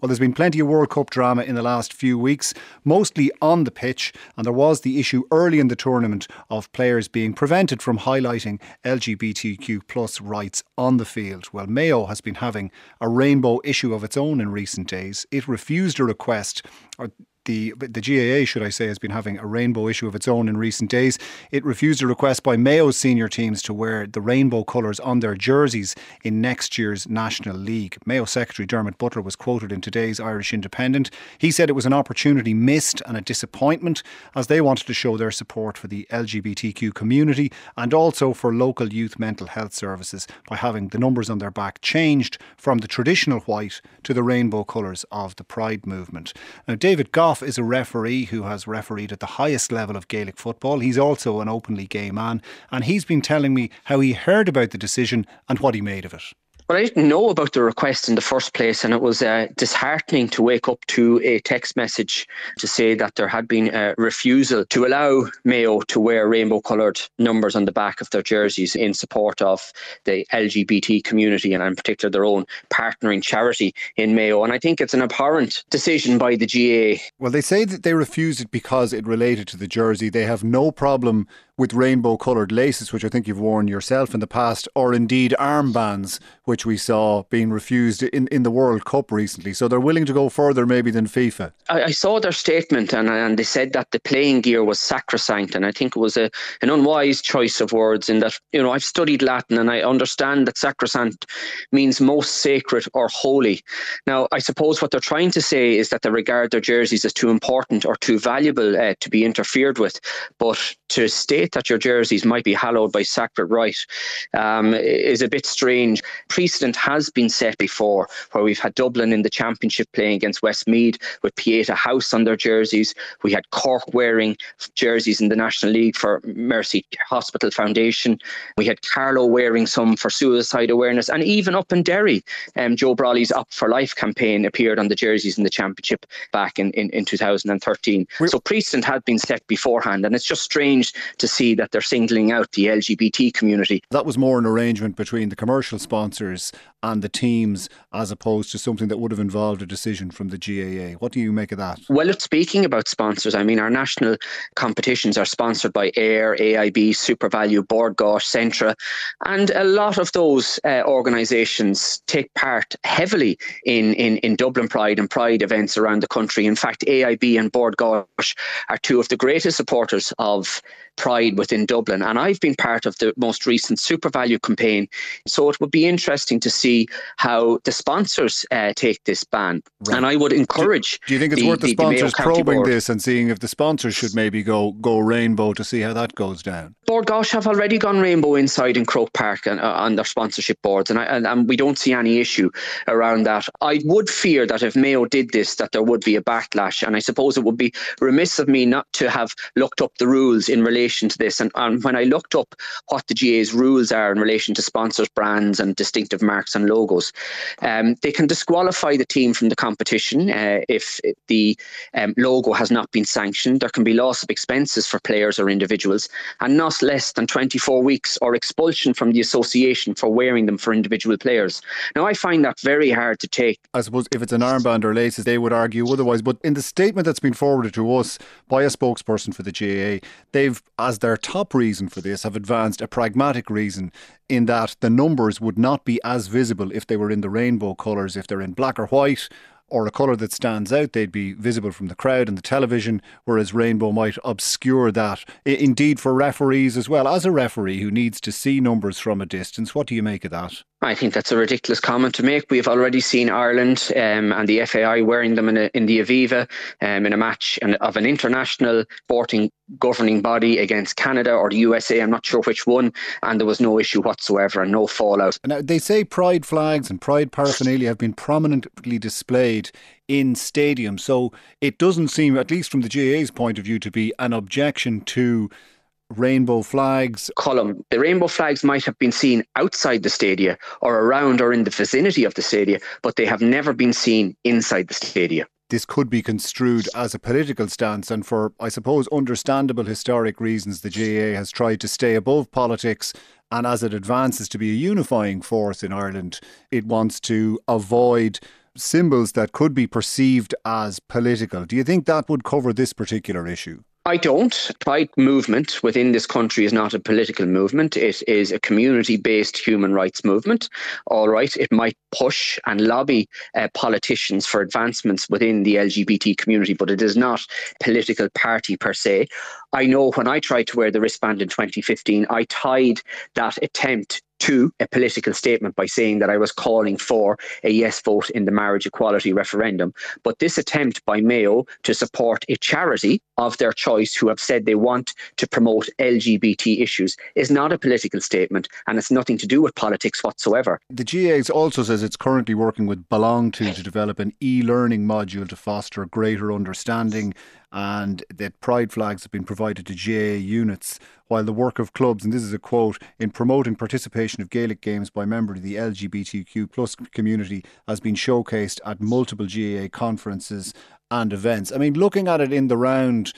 Well, there's been plenty of World Cup drama in the last few weeks, mostly on the pitch, and there was the issue early in the tournament of players being prevented from highlighting LGBTQ plus rights on the field. Well, Mayo has been having a rainbow issue of its own in recent days. It refused a request, the the GAA, should I say, has been having a rainbow issue of its own in recent days. It refused a request by Mayo's senior teams to wear the rainbow colours on their jerseys in next year's National League. Mayo Secretary Dermot Butler was quoted in today's Irish Independent. He said it was an opportunity missed and a disappointment as they wanted to show their support for the LGBTQ community and also for local youth mental health services by having the numbers on their back changed from the traditional white to the rainbow colours of the Pride movement. Now, David Is a referee who has refereed at the highest level of Gaelic football. He's also an openly gay man, and he's been telling me how he heard about the decision and what he made of it. Well, I didn't know about the request in the first place, and it was uh, disheartening to wake up to a text message to say that there had been a refusal to allow Mayo to wear rainbow coloured numbers on the back of their jerseys in support of the LGBT community and, in particular, their own partnering charity in Mayo. And I think it's an abhorrent decision by the GA. Well, they say that they refused it because it related to the jersey. They have no problem with rainbow coloured laces, which I think you've worn yourself in the past, or indeed armbands, which we saw being refused in, in the World Cup recently. So they're willing to go further maybe than FIFA. I, I saw their statement and, and they said that the playing gear was sacrosanct. And I think it was a, an unwise choice of words in that, you know, I've studied Latin and I understand that sacrosanct means most sacred or holy. Now, I suppose what they're trying to say is that they regard their jerseys as too important or too valuable uh, to be interfered with. But to state that your jerseys might be hallowed by sacred right um, is a bit strange. Precedent has been set before, where we've had Dublin in the Championship playing against Westmeath with Pieta House on their jerseys. We had Cork wearing jerseys in the National League for Mercy Hospital Foundation. We had Carlow wearing some for suicide awareness, and even up in Derry, um, Joe Brolly's Up for Life campaign appeared on the jerseys in the Championship back in, in, in 2013. We're- so precedent had been set beforehand, and it's just strange to see see that they're singling out the LGBT community. That was more an arrangement between the commercial sponsors and the teams as opposed to something that would have involved a decision from the GAA. What do you make of that? Well, speaking about sponsors, I mean, our national competitions are sponsored by AIR, AIB, SuperValu, Bord Gáis, Centra, and a lot of those uh, organisations take part heavily in, in, in Dublin Pride and Pride events around the country. In fact, AIB and Bord Gáis are two of the greatest supporters of Pride within Dublin, and I've been part of the most recent SuperValu campaign. So it would be interesting to see how the sponsors uh, take this ban. Right. And I would encourage. Do, do you think it's the, worth the, the sponsors probing this and seeing if the sponsors should maybe go go rainbow to see how that goes down? Bord Gáis have already gone rainbow inside in Croke Park and, uh, on their sponsorship boards, and, I, and, and we don't see any issue around that. I would fear that if Mayo did this, that there would be a backlash, and I suppose it would be remiss of me not to have looked up the rules in relation to this. And, and when I looked up what the GA's rules are in relation to sponsors, brands, and distinctive marks and logos. Um, they can disqualify the team from the competition uh, if the um, logo has not been sanctioned. There can be loss of expenses for players or individuals, and not less than 24 weeks or expulsion from the association for wearing them for individual players. Now, I find that very hard to take. I suppose if it's an armband or laces, they would argue otherwise. But in the statement that's been forwarded to us by a spokesperson for the GAA, they've, as their top reason for this, have advanced a pragmatic reason in that the numbers would not be as visible if they were in the rainbow colours. If they're in black or white or a colour that stands out, they'd be visible from the crowd and the television, whereas rainbow might obscure that. Indeed, for referees as well. As a referee who needs to see numbers from a distance, what do you make of that? I think that's a ridiculous comment to make. We've already seen Ireland um, and the FAI wearing them in, a, in the Aviva um, in a match of an international sporting governing body against Canada or the USA. I'm not sure which one, and there was no issue whatsoever and no fallout. Now they say pride flags and pride paraphernalia have been prominently displayed in stadiums, so it doesn't seem, at least from the GAA's point of view, to be an objection to rainbow flags. Colm. The rainbow flags might have been seen outside the stadia or around or in the vicinity of the stadia, but they have never been seen inside the stadia. This could be construed as a political stance, and for, I suppose, understandable historic reasons, the GAA has tried to stay above politics. And as it advances to be a unifying force in Ireland, it wants to avoid symbols that could be perceived as political. Do you think that would cover this particular issue? I don't. Pride movement within this country is not a political movement. It is a community based human rights movement. All right. It might push and lobby uh, politicians for advancements within the LGBT community, but it is not political party per se. I know when I tried to wear the wristband in 2015, I tied that attempt to a political statement by saying that I was calling for a yes vote in the marriage equality referendum. But this attempt by Mayo to support a charity of their choice who have said they want to promote LGBT issues is not a political statement and it's nothing to do with politics whatsoever. The GAA also says it's currently working with Belong To to develop an e learning module to foster greater understanding and that pride flags have been provided to GAA units, while the work of clubs, and this is a quote, in promoting participation of Gaelic games by members of the LGBTQ plus community has been showcased at multiple GAA conferences and events. I mean, looking at it in the round,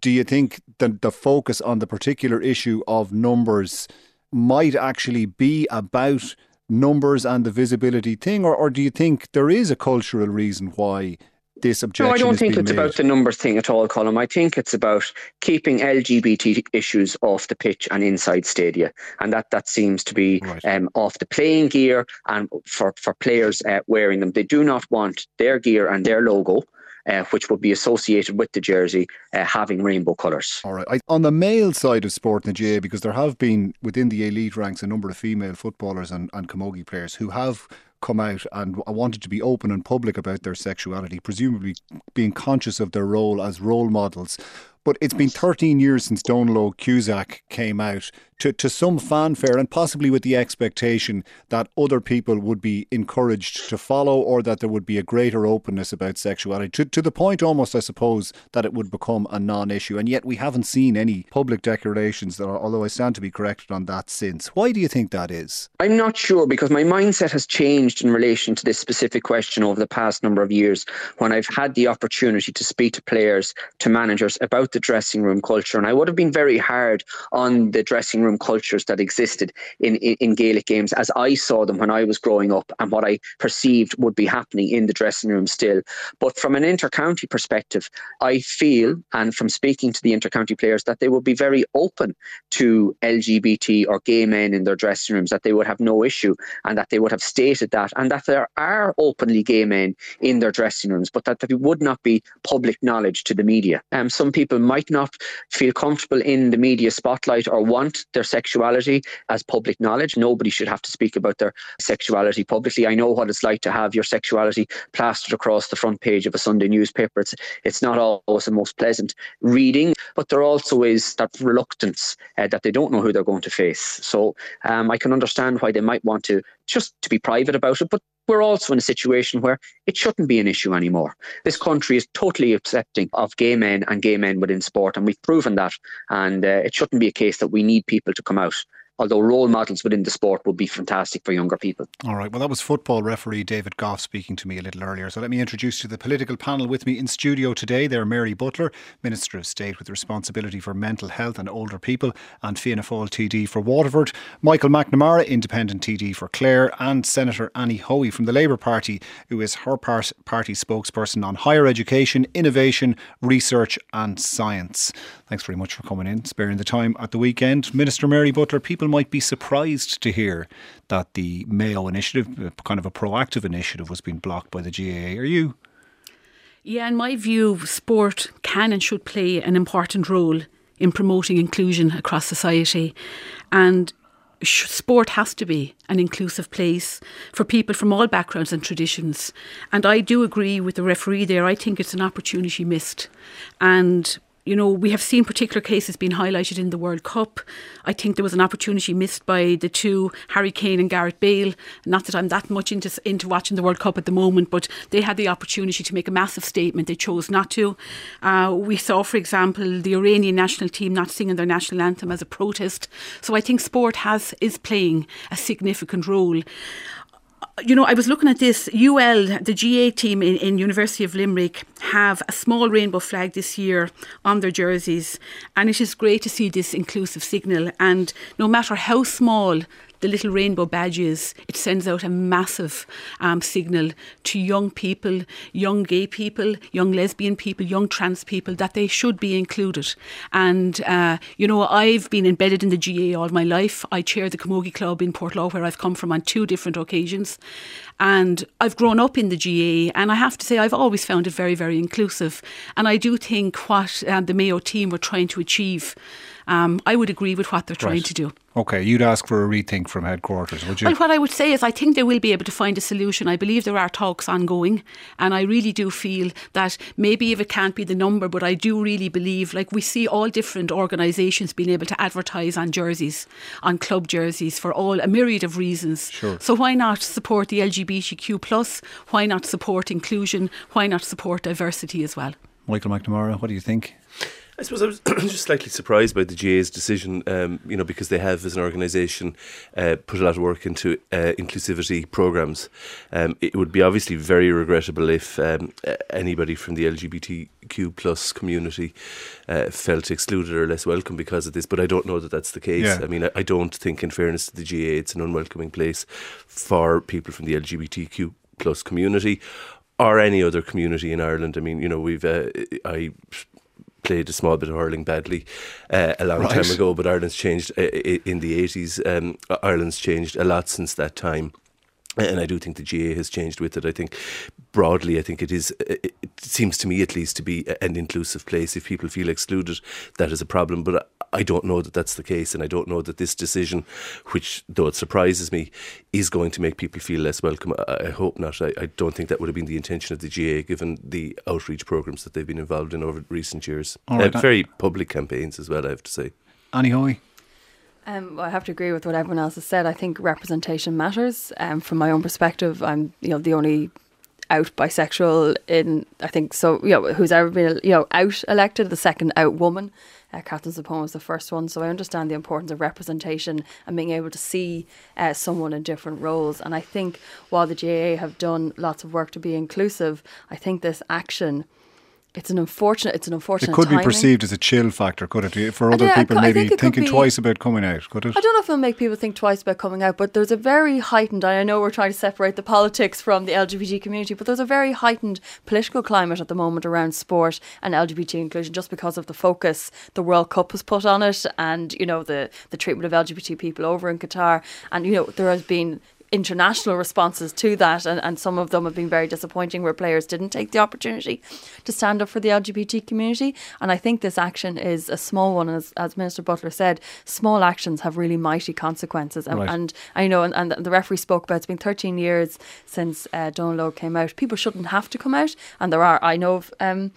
do you think that the focus on the particular issue of numbers might actually be about numbers and the visibility thing, or, or do you think there is a cultural reason why this objection. No, I don't think it's made. about the numbers thing at all, Colm. I think it's about keeping LGBT issues off the pitch and inside stadia, and that that seems to be right. um, off the playing gear and for for players uh, wearing them. They do not want their gear and their logo. Uh, which would be associated with the jersey uh, having rainbow colours. All right. I, on the male side of sport in the GAA, because there have been within the elite ranks a number of female footballers and, and camogie players who have come out and wanted to be open and public about their sexuality, presumably being conscious of their role as role models. But it's been 13 years since Donal Cusack came out to, to some fanfare and possibly with the expectation that other people would be encouraged to follow or that there would be a greater openness about sexuality to, to the point almost, I suppose, that it would become a non issue. And yet we haven't seen any public declarations, that are, although I stand to be corrected on that since. Why do you think that is? I'm not sure because my mindset has changed in relation to this specific question over the past number of years when I've had the opportunity to speak to players, to managers about the dressing room culture. And I would have been very hard on the dressing room cultures that existed in, in, in Gaelic games as I saw them when I was growing up and what I perceived would be happening in the dressing room still. But from an inter-county perspective, I feel, and from speaking to the inter-county players, that they would be very open to LGBT or gay men in their dressing rooms, that they would have no issue and that they would have stated that and that there are openly gay men in their dressing rooms, but that, that it would not be public knowledge to the media. Um, some people might not feel comfortable in the media spotlight or want their sexuality as public knowledge. Nobody should have to speak about their sexuality publicly. I know what it's like to have your sexuality plastered across the front page of a Sunday newspaper. It's it's not always the most pleasant reading, but there also is that reluctance uh, that they don't know who they're going to face. So um, I can understand why they might want to just to be private about it, but we're also in a situation where it shouldn't be an issue anymore. This country is totally accepting of gay men and gay men within sport, and we've proven that. And uh, it shouldn't be a case that we need people to come out although role models within the sport would be fantastic for younger people. All right. Well, that was football referee David Gough speaking to me a little earlier. So let me introduce you to the political panel with me in studio today. They're Mary Butler, Minister of State with responsibility for mental health and older people, and Fianna Fáil TD for Waterford, Michael McNamara, Independent TD for Clare, and Senator Annie Hoey from the Labour Party, who is her party spokesperson on higher education, innovation, research, and science. Thanks very much for coming in, sparing the time at the weekend. Minister Mary Butler, people might be surprised to hear that the Mayo initiative, uh, kind of a proactive initiative, was being blocked by the GAA. Are you? Yeah, in my view, sport can and should play an important role in promoting inclusion across society. And sport has to be an inclusive place for people from all backgrounds and traditions. And I do agree with the referee there. I think it's an opportunity missed. And you know, we have seen particular cases being highlighted in the World Cup. I think there was an opportunity missed by the two, Harry Kane and Gareth Bale. Not that I'm that much into, into watching the World Cup at the moment, but they had the opportunity to make a massive statement. They chose not to. Uh, we saw, for example, the Iranian national team not singing their national anthem as a protest. So I think sport has is playing a significant role you know, I was looking at this. UL, the GA team in, in University of Limerick, have a small rainbow flag this year on their jerseys, and it is great to see this inclusive signal. And no matter how small the little rainbow badges, it sends out a massive um, signal to young people, young gay people, young lesbian people, young trans people that they should be included. And, uh, you know, I've been embedded in the GA all my life. I chair the Camogie Club in Portlaw, where I've come from on two different occasions. And I've grown up in the GA, and I have to say, I've always found it very, very inclusive. And I do think what uh, the Mayo team were trying to achieve um, I would agree with what they're trying right. to do. Okay, you'd ask for a rethink from headquarters, would you? Well, what I would say is I think they will be able to find a solution. I believe there are talks ongoing, and I really do feel that maybe if it can't be the number, but I do really believe, like we see all different organisations being able to advertise on jerseys, on club jerseys, for all a myriad of reasons. Sure. So why not support the LGBTQ plus? Why not support inclusion? Why not support diversity as well? Michael McNamara, what do you think? I suppose I was just slightly surprised by the GA's decision, um, you know, because they have, as an organisation, uh, put a lot of work into uh, inclusivity programmes. Um, it would be obviously very regrettable if um, anybody from the LGBTQ plus community uh, felt excluded or less welcome because of this, but I don't know that that's the case. Yeah. I mean, I, I don't think, in fairness to the GA, it's an unwelcoming place for people from the LGBTQ plus community or any other community in Ireland. I mean, you know, we've uh, I played a small bit of hurling badly uh, a long right. time ago, but Ireland's changed uh, in the 80s. Um, Ireland's changed a lot since that time. And I do think the GA has changed with it. I think broadly, I think it is. It seems to me, at least, to be an inclusive place. If people feel excluded, that is a problem. But I don't know that that's the case, and I don't know that this decision, which though it surprises me, is going to make people feel less welcome. I, I hope not. I, I, don't think that would have been the intention of the GA, given the outreach programs that they've been involved in over recent years. Right, uh, very public campaigns as well. I have to say. Annie Hoey. Um, well, I have to agree with what everyone else has said. I think representation matters. Um, from my own perspective, I'm you know the only out bisexual in I think so you know who's ever been you know out elected, the second out woman. Uh, Catherine Zappone was the first one, so I understand the importance of representation and being able to see uh, someone in different roles. And I think while the GAA have done lots of work to be inclusive, I think this action it's an unfortunate. It's an unfortunate. It could timing. be perceived as a chill factor, could it? For other people, maybe thinking be, twice about coming out, could it? I don't know if it'll make people think twice about coming out, but there's a very heightened. I know we're trying to separate the politics from the LGBT community, but there's a very heightened political climate at the moment around sport and LGBT inclusion, just because of the focus the World Cup has put on it, and you know the the treatment of LGBT people over in Qatar, and you know there has been international responses to that, and, and some of them have been very disappointing where players didn't take the opportunity to stand up for the LGBT community. And I think this action is a small one, as, as Minister Butler said, small actions have really mighty consequences. And, right. and I know, and, and, the referee spoke about it's been 13 years since uh, Donal came out. People shouldn't have to come out, and there are, I know of um,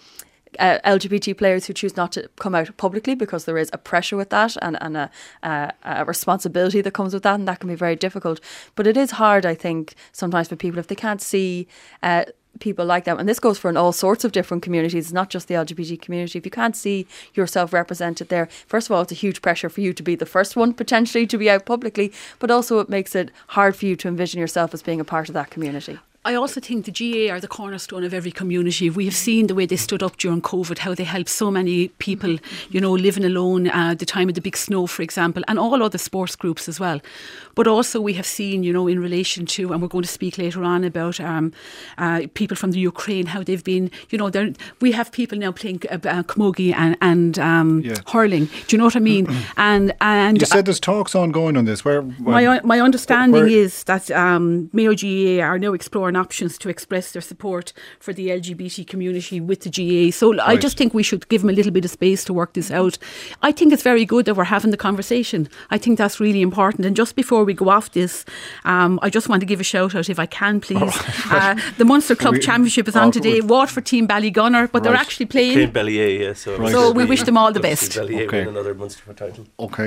uh, LGBT players who choose not to come out publicly because there is a pressure with that and, and a, a, responsibility that comes with that, and that can be very difficult. But it is hard, I think, sometimes for people if they can't see. Uh, people like them. And this goes for in all sorts of different communities, not just the LGBT community. If you can't see yourself represented there, first of all, it's a huge pressure for you to be the first one potentially to be out publicly, but also it makes it hard for you to envision yourself as being a part of that community. I also think the GAA are the cornerstone of every community. We have seen the way they stood up during COVID, how they helped so many people, you know, living alone uh, at the time of the big snow, for example, and all other sports groups as well. But also we have seen, you know, in relation to, and we're going to speak later on about um, uh, people from the Ukraine, how they've been, you know, we have people now playing uh, uh, camogie and, and um, yeah. hurling. Do you know what I mean? and and you said there's talks ongoing on this. Where, where my my understanding where, is that um, Mayo GAA are now exploring options to express their support for the LGBT community with the GA. So right. I just think we should give them a little bit of space to work this out. I think it's very good that we're having the conversation. I think that's really important. And just before we go off this, um, I just want to give a shout out, if I can, please. uh, the Munster Club we, Championship is on today. Waterford team Ballygunner, but right. they're actually playing. Playing Ballyea, yeah. So, so we wish them all the best. Okay. win another Munster title. Okay.